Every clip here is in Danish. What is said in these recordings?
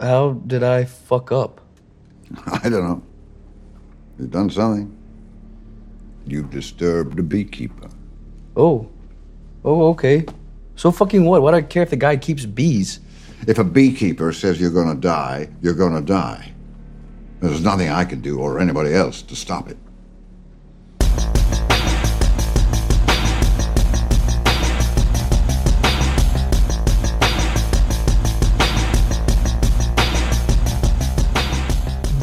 How did I fuck up? I don't know. You've done something. You've disturbed a beekeeper. Oh. Oh, okay. So fucking what? Why do I care if the guy keeps bees? If a beekeeper says you're gonna die, you're gonna die. There's nothing I can do or anybody else to stop it.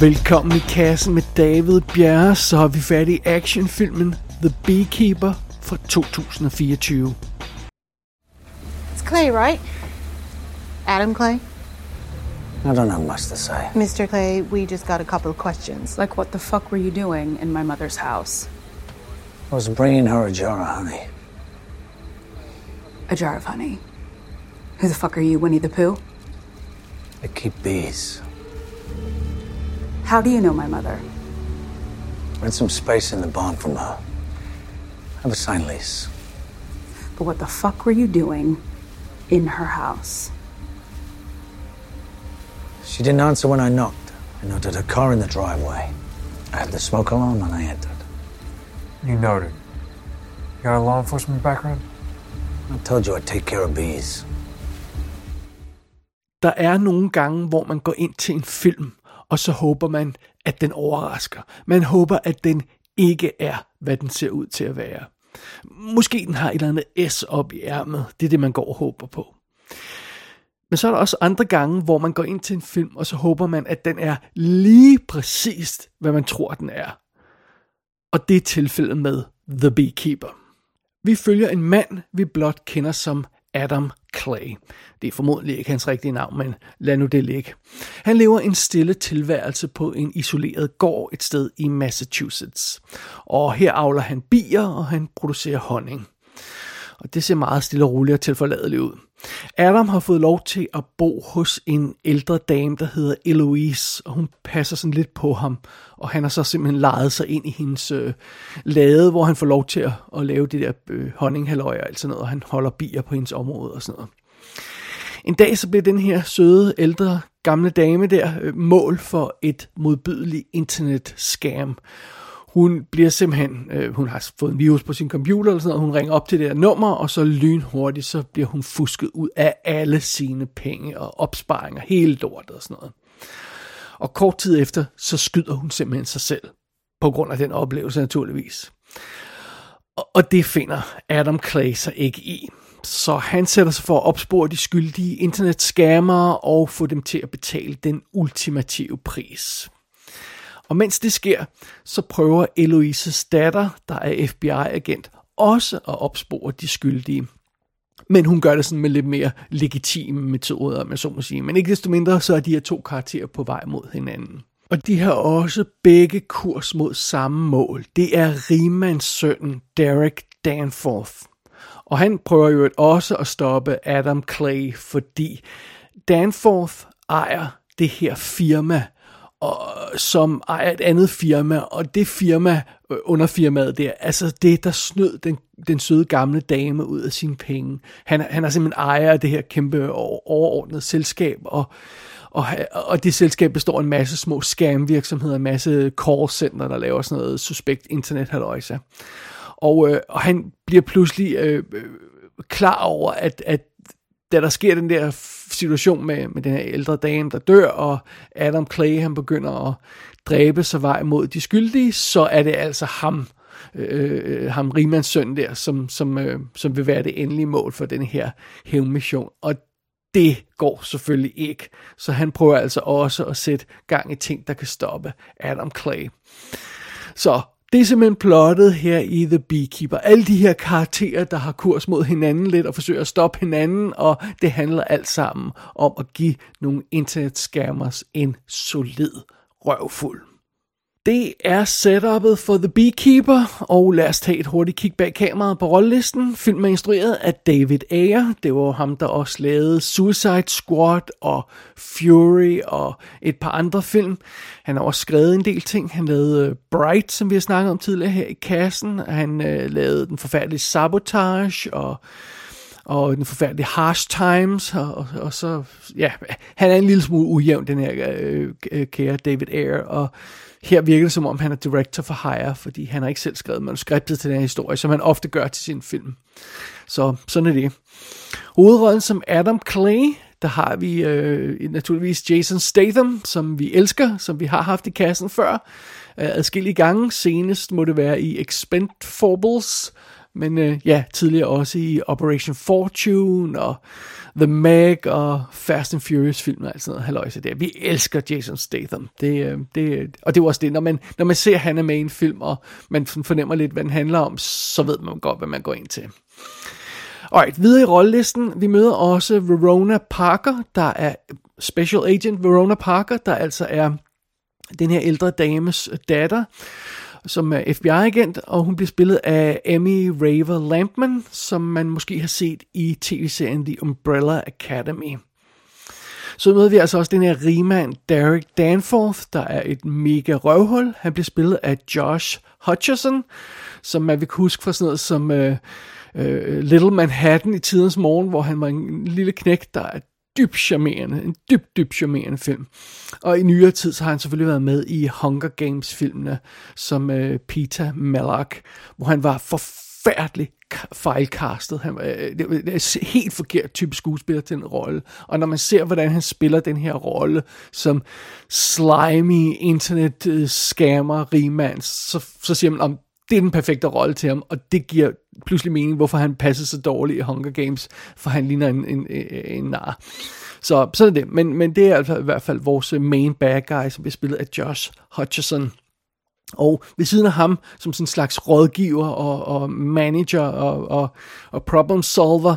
Velkommen i kassen med David Bjerre, så har vi fat i actionfilmen The Beekeeper fra 2024. It's Clay, right? Adam Clay? I don't have much to say. Mr. Clay, we just got a couple of questions. Like, what the fuck were you doing in my mother's house? I was bringing her a jar of honey. A jar of honey. Who the fuck are you, Winnie the Pooh? I keep bees. How do you know my mother? Rent some space in the barn from her. I have a signed lease. But what the fuck were you doing in her house? She didn't answer when I knocked. I noted her car in the driveway. I had the smoke alarm and I entered. You noted. You got a law enforcement background? I told you I'd take care of bees. Der er nogle gange, hvor man går ind til en film, og så håber man, at den overrasker. Man håber, at den ikke er, hvad den ser ud til at være. Måske den har et eller andet S op i ærmet. Det er det, man går og håber på. Men så er der også andre gange, hvor man går ind til en film, og så håber man, at den er lige præcist, hvad man tror, den er. Og det er tilfældet med The Beekeeper. Vi følger en mand, vi blot kender som Adam Clay. Det er formodentlig ikke hans rigtige navn, men lad nu det ligge. Han lever en stille tilværelse på en isoleret gård et sted i Massachusetts. Og her avler han bier, og han producerer honning. Og det ser meget stille og roligt og tilforladeligt ud. Adam har fået lov til at bo hos en ældre dame, der hedder Eloise, og hun passer sådan lidt på ham. Og han har så simpelthen lejet sig ind i hendes øh, lade, hvor han får lov til at, at lave det der øh, honninghalløj og alt sådan noget, og han holder bier på hendes område og sådan noget. En dag så bliver den her søde, ældre, gamle dame der øh, mål for et modbydeligt internet-scam. Hun bliver simpelthen, øh, hun har fået en virus på sin computer eller sådan noget, hun ringer op til det her nummer, og så lynhurtigt, så bliver hun fusket ud af alle sine penge og opsparinger, hele lortet og sådan noget. Og kort tid efter, så skyder hun simpelthen sig selv, på grund af den oplevelse naturligvis. Og, og det finder Adam Clay sig ikke i. Så han sætter sig for at opspore de skyldige internetscammere og få dem til at betale den ultimative pris. Og mens det sker, så prøver Eloises datter, der er FBI-agent, også at opspore de skyldige. Men hun gør det sådan med lidt mere legitime metoder, om jeg så må sige. Men ikke desto mindre, så er de her to karakterer på vej mod hinanden. Og de har også begge kurs mod samme mål. Det er Riemanns søn, Derek Danforth. Og han prøver jo også at stoppe Adam Clay, fordi Danforth ejer det her firma, og, som ejer et andet firma, og det firma, øh, under firmaet der, altså det, der snød den, den søde gamle dame ud af sine penge. Han, han er simpelthen ejer af det her kæmpe overordnede selskab, og, og, og det selskab består af en masse små scam-virksomheder, en masse call-center, der laver sådan noget suspekt internet. Og, øh, og han bliver pludselig øh, øh klar over, at, at da der sker den der situation med, med den her ældre dame, der dør, og Adam Clay, han begynder at dræbe sig vej mod de skyldige, så er det altså ham, øh, øh ham Riemanns søn der, som, som, øh, som vil være det endelige mål for den her hævnmission. Og det går selvfølgelig ikke. Så han prøver altså også at sætte gang i ting, der kan stoppe Adam Clay. Så det er simpelthen plottet her i The Beekeeper. Alle de her karakterer, der har kurs mod hinanden lidt og forsøger at stoppe hinanden, og det handler alt sammen om at give nogle internetskammers en solid røvfuld. Det er setupet for The Beekeeper, og lad os tage et hurtigt kig bag kameraet på rollelisten. Filmen er instrueret af David Ayer. Det var ham, der også lavede Suicide Squad og Fury og et par andre film. Han har også skrevet en del ting. Han lavede øh, Bright, som vi har snakket om tidligere her i kassen. Han øh, lavede den forfærdelige Sabotage og og den forfærdelige Harsh Times, og, og, og så, ja, han er en lille smule ujævn, den her øh, øh kære David Ayer, og her virker det som om, han er director for hire, fordi han har ikke selv skrevet manuskriptet til den her historie, som han ofte gør til sin film. Så sådan er det. Hovedrollen som Adam Clay, der har vi øh, naturligvis Jason Statham, som vi elsker, som vi har haft i kassen før, øh, adskillige gange. Senest må det være i Expendables, men øh, ja, tidligere også i Operation Fortune og The Meg og Fast and Furious film og alt sådan noget halløjse der. Vi elsker Jason Statham. Det, øh, det, øh, og det er også det, når man, når man ser, at han er med i en film, og man fornemmer lidt, hvad den handler om, så ved man godt, hvad man går ind til. Alright, videre i rollelisten. Vi møder også Verona Parker, der er Special Agent Verona Parker, der altså er den her ældre dames datter, som er FBI-agent, og hun bliver spillet af Emmy Raver Lampman, som man måske har set i tv-serien The Umbrella Academy. Så møder vi altså også den her rigmand Derek Danforth, der er et mega røvhul. Han bliver spillet af Josh Hutcherson, som man vil huske fra sådan noget som uh, uh, Little Manhattan i tidens morgen, hvor han var en lille knæk, der dybt charmerende, en dybt, dybt charmerende film. Og i nyere tid, så har han selvfølgelig været med i Hunger Games-filmene, som øh, Peter Malak, hvor han var forfærdelig fejlkastet. Han var øh, det helt forkert type skuespiller til en rolle. Og når man ser, hvordan han spiller den her rolle som slimy internet øh, scammer rigmand, så, så siger man, om det er den perfekte rolle til ham, og det giver pludselig mening, hvorfor han passer så dårligt i Hunger Games, for han ligner en, en, en, en nar. Så sådan er det. Men, men det er altså i hvert fald vores main bad guy, som bliver spillet af Josh Hutcherson. Og ved siden af ham, som sådan en slags rådgiver og, og manager og, og, og problem solver,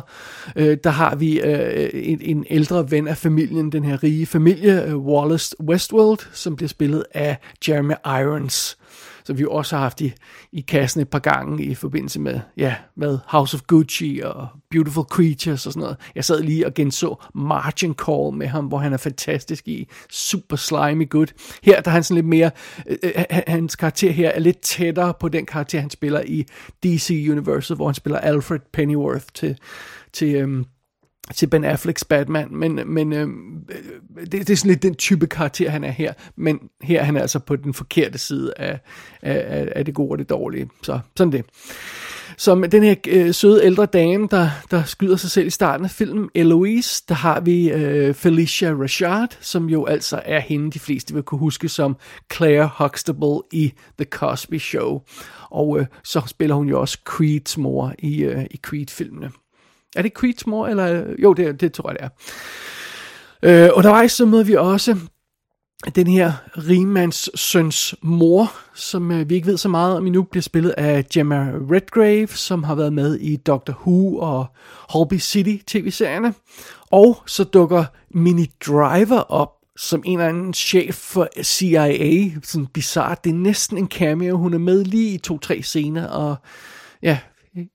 øh, der har vi øh, en, en ældre ven af familien, den her rige familie, øh, Wallace Westworld, som bliver spillet af Jeremy Irons som vi også har haft i, i kassen et par gange i forbindelse med, ja, med House of Gucci og Beautiful Creatures og sådan noget. Jeg sad lige og genså Margin Call med ham, hvor han er fantastisk i super slimy good. Her der er han sådan lidt mere, øh, øh hans karakter her er lidt tættere på den karakter, han spiller i DC Universe, hvor han spiller Alfred Pennyworth til, til øhm, til Ben Afflecks Batman, men, men øh, det, det er sådan lidt den type karakter, han er her, men her er han altså på den forkerte side af, af, af det gode og det dårlige, så sådan det. Som den her øh, søde ældre dame, der, der skyder sig selv i starten af filmen, Eloise, der har vi øh, Felicia Rashad, som jo altså er hende, de fleste vil kunne huske som Claire Huxtable i The Cosby Show. Og øh, så spiller hun jo også Creeds mor i, øh, i Creed-filmene. Er det Creeds mor, eller? Jo, det, det tror jeg, det er. Øh, undervejs så møder vi også den her rigmands søns mor, som øh, vi ikke ved så meget om endnu, bliver spillet af Gemma Redgrave, som har været med i Doctor Who og Holby City tv-serierne. Og så dukker Mini Driver op som en eller anden chef for CIA. Sådan bizarre. Det er næsten en cameo. Hun er med lige i to-tre scener, og ja,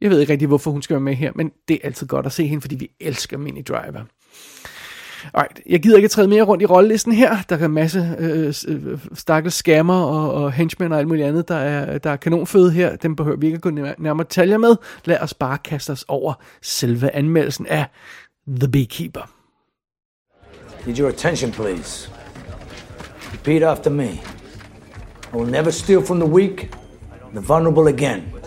jeg ved ikke rigtig, hvorfor hun skal være med her, men det er altid godt at se hende, fordi vi elsker Mini Driver. Alright, jeg gider ikke træde mere rundt i rollelisten her. Der er en masse øh, øh, stakkels scammer og, og henchmen og alt muligt andet, der er, der er kanonføde her. Dem behøver vi ikke at gå nærmere detaljer med. Lad os bare kaste os over selve anmeldelsen af The Beekeeper. Need your attention, please. Repeat after me. I will never steal from the weak, the vulnerable again.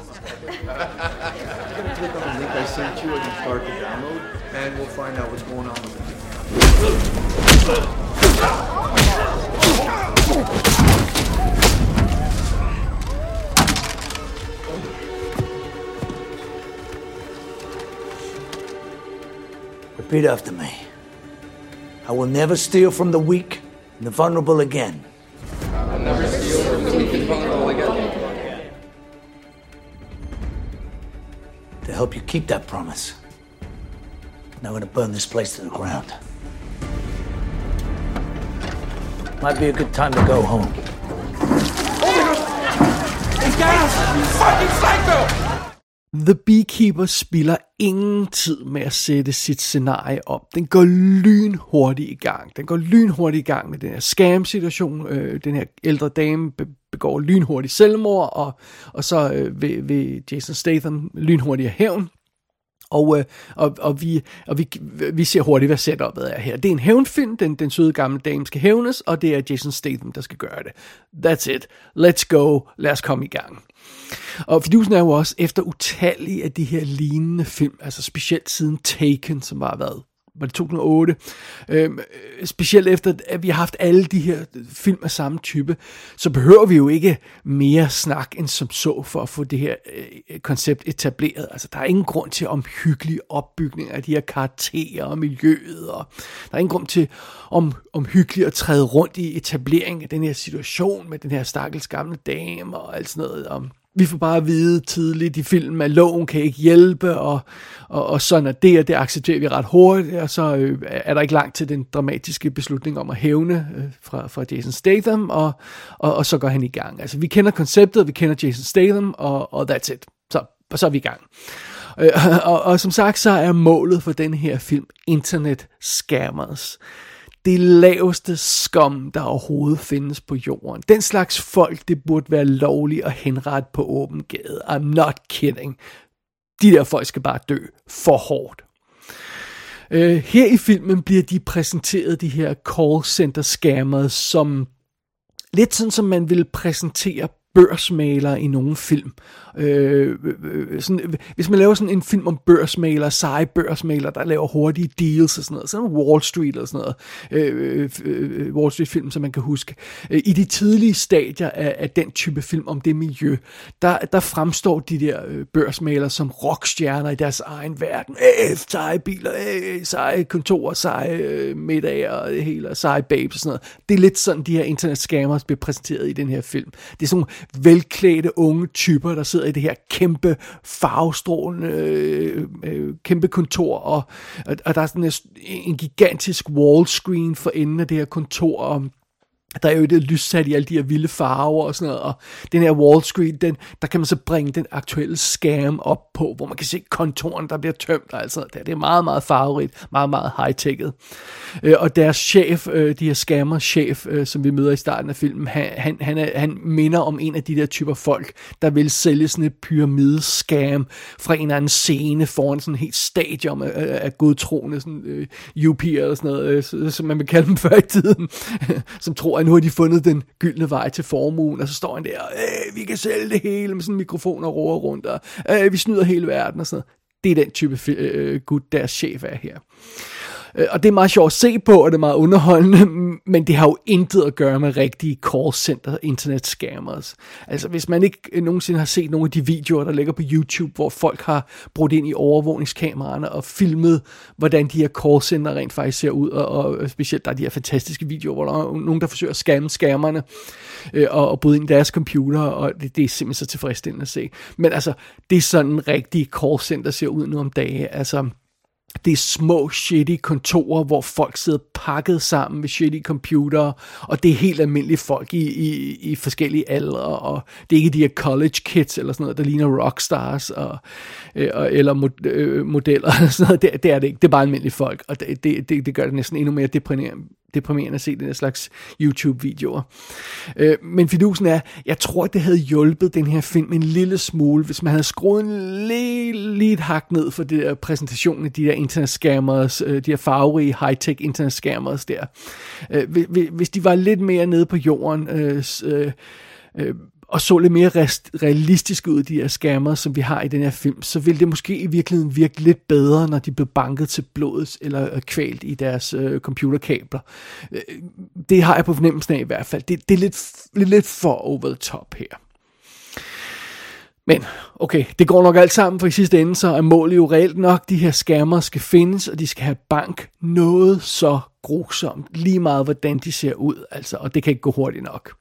Sent you and you start the download, and we'll find out what's going on with it. Repeat after me. I will never steal from the weak and the vulnerable again. Help you keep that promise. Now I'm gonna burn this place to the ground. Might be a good time to go home. The Beekeeper spiller ingen tid med at sætte sit scenarie op. Den går lynhurtigt i gang. Den går lynhurtigt i gang med den her scam-situation. Øh, den her ældre dame begår lynhurtigt selvmord, og, og så øh, vil, vil Jason Statham lynhurtigt hævn. Og, øh, og, og, vi, og vi, vi ser hurtigt, hvad setupet er her. Det er en hævnfilm, den, den søde gamle dame skal hævnes, og det er Jason Statham, der skal gøre det. That's it. Let's go. Lad os komme i gang. Og fidusen er jo også, efter utallige af de her lignende film, altså specielt siden Taken, som var været var det 2008, øhm, specielt efter, at vi har haft alle de her film af samme type, så behøver vi jo ikke mere snak end som så for at få det her øh, koncept etableret. Altså, der er ingen grund til omhyggelig opbygning af de her karakterer og miljøet, og der er ingen grund til om, omhyggeligt at træde rundt i etableringen af den her situation med den her stakkels gamle dame og alt sådan noget om vi får bare at vide tidligt i filmen, at loven kan ikke hjælpe, og, og, og sådan er det, og det accepterer vi ret hurtigt, og så øh, er der ikke langt til den dramatiske beslutning om at hævne øh, fra, fra Jason Statham, og, og, og så går han i gang. Altså, vi kender konceptet, vi kender Jason Statham, og, og that's it. Så, og så er vi i gang. Øh, og, og som sagt, så er målet for den her film Internet Scammers det laveste skum, der overhovedet findes på jorden. Den slags folk, det burde være lovligt at henrette på åben gade. I'm not kidding. De der folk skal bare dø for hårdt. Uh, her i filmen bliver de præsenteret, de her call center scammers, som lidt sådan, som man ville præsentere børsmalere i nogle film. Øh, øh, sådan, hvis man laver sådan en film om børsmalere, seje børsmalere, der laver hurtige deals og sådan noget, sådan Wall Street og sådan noget, øh, øh, øh, Wall Street film, som man kan huske. Øh, I de tidlige stadier af, af den type film om det miljø, der, der fremstår de der øh, børsmalere som rockstjerner i deres egen verden. Øh, seje biler, øh, seje kontorer, seje middag middager og det hele, seje babes og sådan noget. Det er lidt sådan, de her internet scammers bliver præsenteret i den her film. Det er sådan velklædte unge typer, der sidder i det her kæmpe farvestrålende øh, øh, kæmpe kontor, og, og der er sådan en, en gigantisk wall screen for enden af det her kontor, og der er jo det lyssat i alle de her vilde farver og sådan noget, og den her Wall Street, den, der kan man så bringe den aktuelle scam op på, hvor man kan se kontoren, der bliver tømt, altså det er meget, meget farverigt, meget, meget high-techet. Øh, og deres chef, øh, de her scammer chef, øh, som vi møder i starten af filmen, han, han, han, er, han minder om en af de der typer folk, der vil sælge sådan et pyramidescam fra en eller anden scene foran sådan et helt stadion af, af godtroende sådan, øh, UP'er og sådan noget, øh, som man vil kalde dem før i tiden, som tror, nu har de fundet den gyldne vej til formuen, og så står han der, øh, vi kan sælge det hele med sådan en mikrofon og roer rundt, og øh, vi snyder hele verden og sådan noget. Det er den type øh, øh, gut, deres chef er her. Øh, og det er meget sjovt at se på, og det er meget underholdende, men det har jo intet at gøre med rigtige call center internet scammers. Altså hvis man ikke øh, nogensinde har set nogle af de videoer, der ligger på YouTube, hvor folk har brugt ind i overvågningskameraerne og filmet, hvordan de her call center rent faktisk ser ud, og, og øh, specielt der er de her fantastiske videoer, hvor der er nogen, der forsøger at skamme skammerne øh, og, og bryde ind i deres computer, og det, det er simpelthen så tilfredsstillende at se. Men altså, det er sådan en rigtig call center ser ud nu om dagen. Altså, det er små, shitty kontorer, hvor folk sidder pakket sammen med shitty computere, og det er helt almindelige folk i, i, i forskellige aldre, og det er ikke de her college kids eller sådan noget, der ligner rockstars og, øh, eller mod, øh, modeller. Sådan noget. Det, det er det ikke, det er bare almindelige folk, og det, det, det, det gør det næsten endnu mere deprimerende, deprimerende at se den her slags YouTube-videoer. Øh, men fidusen er, jeg tror, det havde hjulpet den her film en lille smule, hvis man havde skruet en lille, lidt hak ned for det der præsentation af de der internet scammers, øh, de her farverige high-tech internet scammers der. Øh, hvis de var lidt mere nede på jorden, øh, øh, øh og så lidt mere realistisk ud, de her scammer, som vi har i den her film, så ville det måske i virkeligheden virke lidt bedre, når de blev banket til blodet eller øh, kvalt i deres øh, computerkabler. Øh, det har jeg på fornemmelsen af i hvert fald. Det, det er lidt, lidt, lidt for over the top her. Men okay, det går nok alt sammen, for i sidste ende så er målet jo reelt nok, de her skammer skal findes, og de skal have bank noget så grusomt, lige meget hvordan de ser ud, altså, og det kan ikke gå hurtigt nok.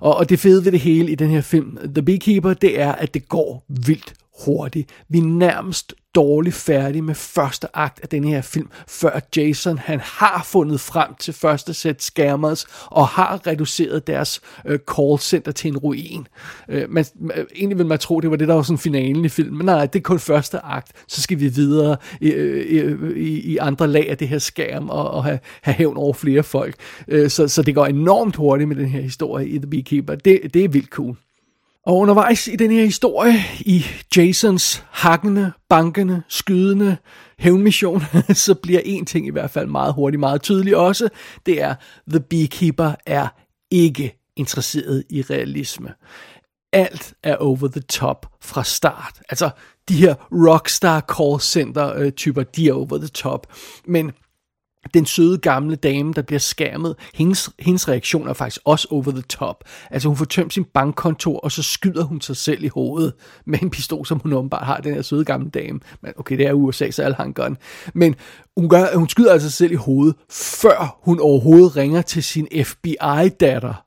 Og, og det fede ved det hele i den her film, The Beekeeper, det er, at det går vildt hurtigt. Vi er nærmest dårligt færdig med første akt af den her film, før Jason han har fundet frem til første sæt scammers og har reduceret deres øh, call center til en ruin. Øh, man, øh, egentlig vil man tro, det var det, der var sådan finalen i filmen, men nej, det er kun første akt. Så skal vi videre i, øh, i, i andre lag af det her skærm og, og have, have hævn over flere folk. Øh, så, så det går enormt hurtigt med den her historie i The Beekeeper. Det, det er vildt cool. Og undervejs i den her historie, i Jasons hakkende, bankende, skydende hævnmission, så bliver en ting i hvert fald meget hurtigt, meget tydelig også. Det er, The Beekeeper er ikke interesseret i realisme. Alt er over the top fra start. Altså, de her rockstar call center øh, typer, de er over the top. Men den søde gamle dame, der bliver skærmet, hendes, hendes reaktion er faktisk også over the top. Altså hun får tømt sin bankkontor, og så skyder hun sig selv i hovedet med en pistol, som hun åbenbart har, den her søde gamle dame. Men okay, det er USA, så alle har en gun. Men hun, gør, hun skyder altså sig selv i hovedet, før hun overhovedet ringer til sin FBI-datter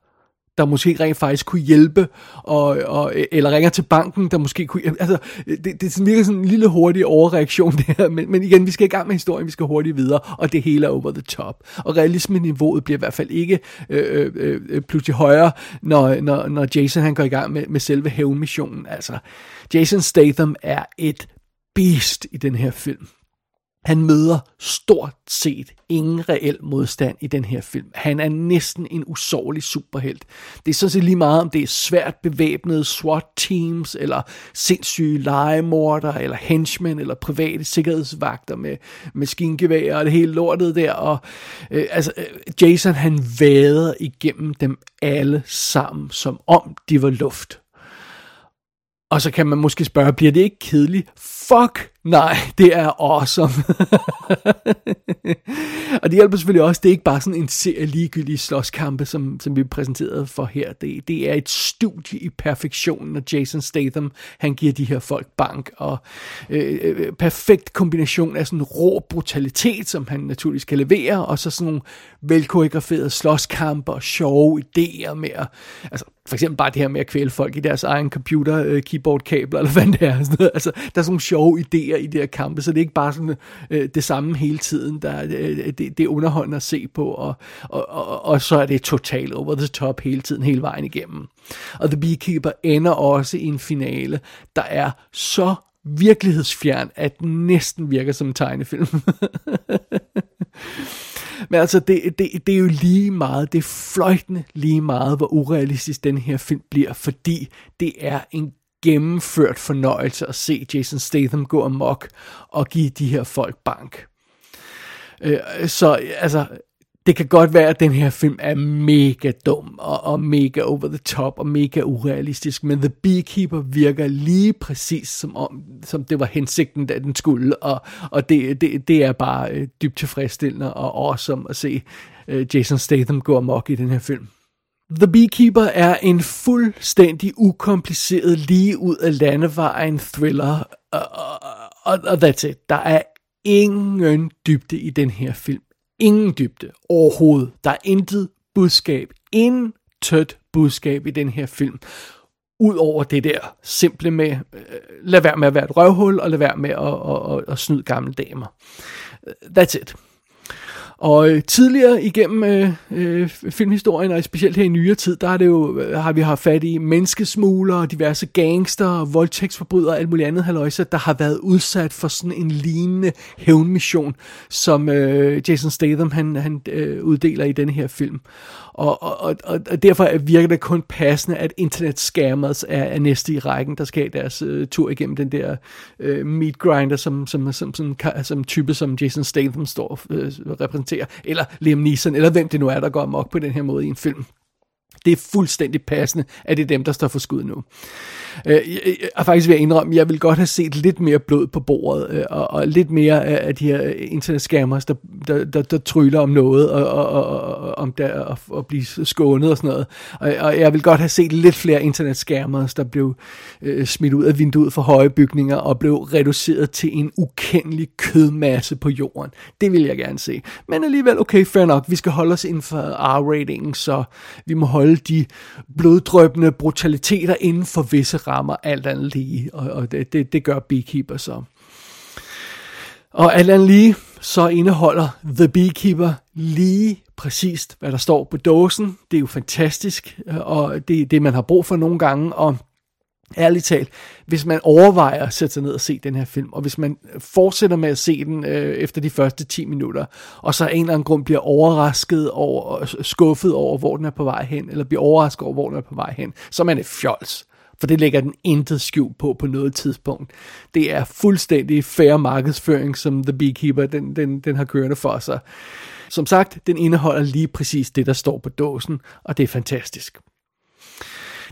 der måske rent faktisk kunne hjælpe, og, og, eller ringer til banken, der måske kunne Altså, det, det virker sådan en lille hurtig overreaktion det her, men, men igen, vi skal i gang med historien, vi skal hurtigt videre, og det hele er over the top. Og realisme-niveauet bliver i hvert fald ikke øh, øh, øh pludselig højere, når, når, når Jason han går i gang med, med selve hævnmissionen. Altså, Jason Statham er et beast i den her film. Han møder stort set ingen reel modstand i den her film. Han er næsten en usårlig superhelt. Det er sådan set lige meget, om det er svært bevæbnede SWAT-teams, eller sindssyge legemorder, eller henchmen, eller private sikkerhedsvagter med maskingevær og det hele lortet der. Og, øh, altså, øh, Jason han vader igennem dem alle sammen, som om de var luft. Og så kan man måske spørge, bliver det ikke kedeligt? Fuck nej, det er awesome. og det hjælper selvfølgelig også, det er ikke bare sådan en serie ligegyldige slåskampe, som, som vi præsenterede for her. Det, det er et studie i perfektion, når Jason Statham, han giver de her folk bank. Og øh, øh, perfekt kombination af sådan rå brutalitet, som han naturligvis kan levere, og så sådan nogle velkoreograferede slåskampe og sjove idéer med at, altså for eksempel bare det her med at kvæle folk i deres egen computer, øh, keyboard kabler, eller hvad det er. Sådan noget. Altså, der er sådan nogle sjove idéer i de her kampe, så det er ikke bare sådan øh, det samme hele tiden. Der, øh, øh, det, det er underholdende at se på, og, og, og, og så er det totalt over the top hele tiden, hele vejen igennem. Og The Beekeeper ender også i en finale, der er så virkelighedsfjern, at den næsten virker som en tegnefilm. Men altså, det, det, det er jo lige meget, det er fløjtende lige meget, hvor urealistisk den her film bliver, fordi det er en gennemført fornøjelse at se Jason Statham gå amok og give de her folk bank. Øh, så altså, det kan godt være, at den her film er mega dum, og, og mega over the top, og mega urealistisk, men The Beekeeper virker lige præcis som om, som det var hensigten, da den skulle, og, og det, det, det er bare øh, dybt tilfredsstillende og awesome at se øh, Jason Statham gå amok i den her film. The Beekeeper er en fuldstændig ukompliceret, lige ud af landevejen thriller, og, og, og that's it. Der er ingen dybde i den her film. Ingen dybde overhovedet. Der er intet budskab. Intet budskab i den her film. Udover det der simple med, øh, lad være med at være et røvhul, og lad være med at, at, at, at snyde gamle damer. Øh, that's it. Og øh, tidligere igennem øh, øh, filmhistorien, og specielt her i nyere tid, der er det jo, øh, har vi haft fat i menneskesmuglere, diverse gangster, voldtægtsforbrydere og alt muligt andet haløjse, der har været udsat for sådan en lignende hævnmission, som øh, Jason Statham han, han øh, uddeler i denne her film. Og, og, og, og derfor virker det kun passende, at internet scammers er, er næste i rækken, der skal deres øh, tur igennem den der øh, meat grinder, som, som, som, som, som type, som Jason Statham står øh, repræsenterer, eller Liam Neeson, eller hvem det nu er, der går amok på den her måde i en film. Det er fuldstændig passende, at det er dem, der står for skud nu. Øh, jeg er faktisk vil jeg indrømme, at jeg vil godt have set lidt mere blod på bordet, øh, og, og lidt mere af de her internetscammers, der, der, der, der tryller om noget, og, og, og, og om der, og, og blive skånet og sådan noget. Og, og jeg vil godt have set lidt flere internetscammers, der blev øh, smidt ud af vinduet for høje bygninger, og blev reduceret til en ukendelig kødmasse på jorden. Det vil jeg gerne se. Men alligevel, okay, fair nok, vi skal holde os inden for R-ratingen, så vi må holde de bloddrøbende brutaliteter inden for visse rammer alt andet lige, og, og det, det, det gør Beekeeper så. Og alt andet lige, så indeholder The Beekeeper lige præcist, hvad der står på dåsen. Det er jo fantastisk, og det er det, man har brug for nogle gange, og ærligt talt, hvis man overvejer at sætte sig ned og se den her film, og hvis man fortsætter med at se den øh, efter de første 10 minutter, og så af en eller anden grund bliver overrasket over, skuffet over, hvor den er på vej hen, eller bliver overrasket over, hvor den er på vej hen, så man er fjols For det lægger den intet skjul på på noget tidspunkt. Det er fuldstændig fair markedsføring, som The Beekeeper den, den, den har kørende for sig. Som sagt, den indeholder lige præcis det, der står på dåsen, og det er fantastisk.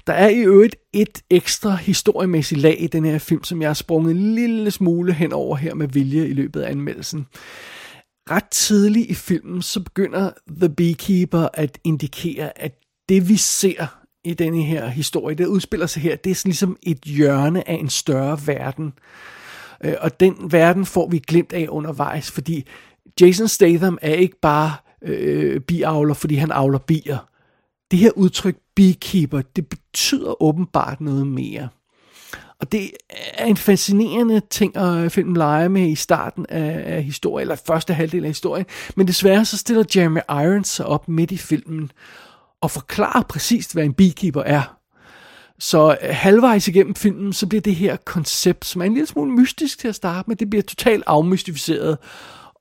Der er i øvrigt et ekstra historiemæssigt lag i den her film, som jeg har sprunget en lille smule hen over her med vilje i løbet af anmeldelsen. Ret tidligt i filmen, så begynder The Beekeeper at indikere, at det vi ser i denne her historie, der udspiller sig her, det er sådan ligesom et hjørne af en større verden. Øh, og den verden får vi glemt af undervejs, fordi Jason Statham er ikke bare øh, biavler, fordi han avler bier. Det her udtryk beekeeper, det betyder åbenbart noget mere. Og det er en fascinerende ting at øh, filmen lege med i starten af, af historien, eller første halvdel af historien. Men desværre så stiller Jeremy Irons sig op midt i filmen og forklarer præcis, hvad en beekeeper er. Så øh, halvvejs igennem filmen, så bliver det her koncept, som er en lille smule mystisk til at starte med, det bliver totalt afmystificeret.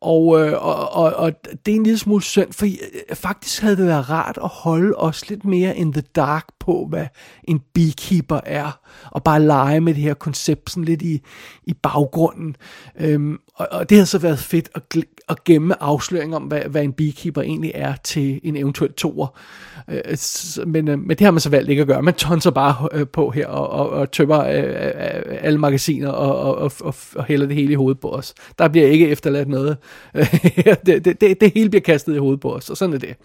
Og, øh, og, og, og det er en lille smule synd, for øh, faktisk havde det været rart at holde os lidt mere in the dark på, hvad en beekeeper er, og bare lege med det her koncept sådan lidt i, i baggrunden. Øhm, og, og det havde så været fedt at, at gemme afsløring om, hvad, hvad en beekeeper egentlig er til en eventuel toer. Øh, men, øh, men det har man så valgt ikke at gøre. Man tonser bare øh, på her og, og, og tømmer øh, øh alle magasiner og, og, og, og, og hælder det hele i hovedet på os. Der bliver ikke efterladt noget. det, det, det, det hele bliver kastet i hovedet på os, og sådan er det.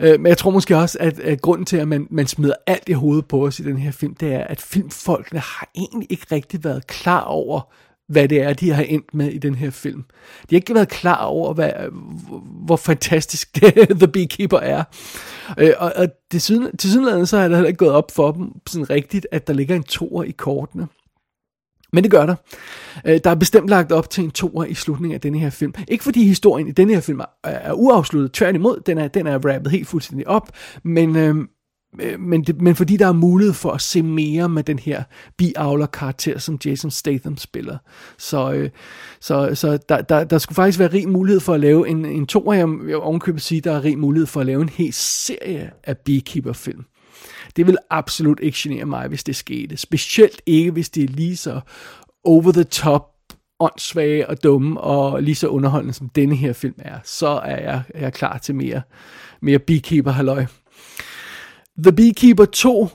Øh, men jeg tror måske også, at, at grunden til, at man, man smider alt i hovedet på os i den her film, det er, at filmfolkene har egentlig ikke rigtig været klar over, hvad det er, de har endt med i den her film. De har ikke været klar over, hvad, hvor fantastisk det, The Beekeeper er. Øh, og, og til sydenlandet så er det heller ikke gået op for dem sådan rigtigt, at der ligger en toer i kortene. Men det gør der. Øh, der er bestemt lagt op til en toer i slutningen af denne her film. Ikke fordi historien i denne her film er, er uafsluttet, tværtimod, den er, den er rappet helt fuldstændig op, men, Øh, Øh, men, det, men fordi der er mulighed for at se mere med den her biavler karakter, som Jason Statham spiller. Så, øh, så, så der, der, der skulle faktisk være rig mulighed for at lave en, en to, jeg vil ovenkøbet sige, der er rig mulighed for at lave en hel serie af Beekeeper-film. Det vil absolut ikke genere mig, hvis det skete. Specielt ikke, hvis det er lige så over the top åndssvage og dumme og lige så underholdende som denne her film er, så er jeg, er jeg klar til mere, mere beekeeper halløj. The Beekeeper 2,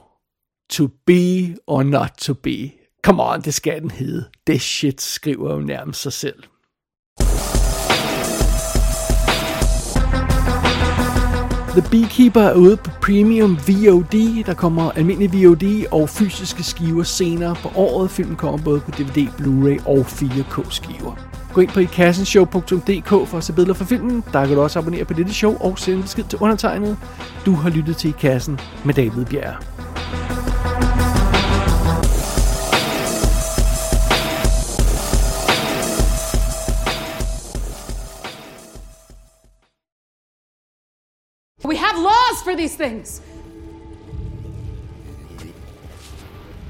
To Be or Not To Be. Come on, det skal den hedde. Det shit skriver jo nærmest sig selv. The Beekeeper er ude på Premium VOD. Der kommer almindelig VOD og fysiske skiver senere på året. Filmen kommer både på DVD, Blu-ray og 4K skiver. Gå ind på ikassenshow.dk for at se billeder fra filmen. Der kan du også abonnere på dette show og sende besked til undertegnet. Du har lyttet til I Kassen med David Bjerg. We have laws for these things.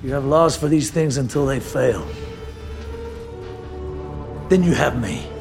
You have laws for these things until they fail. Then you have me.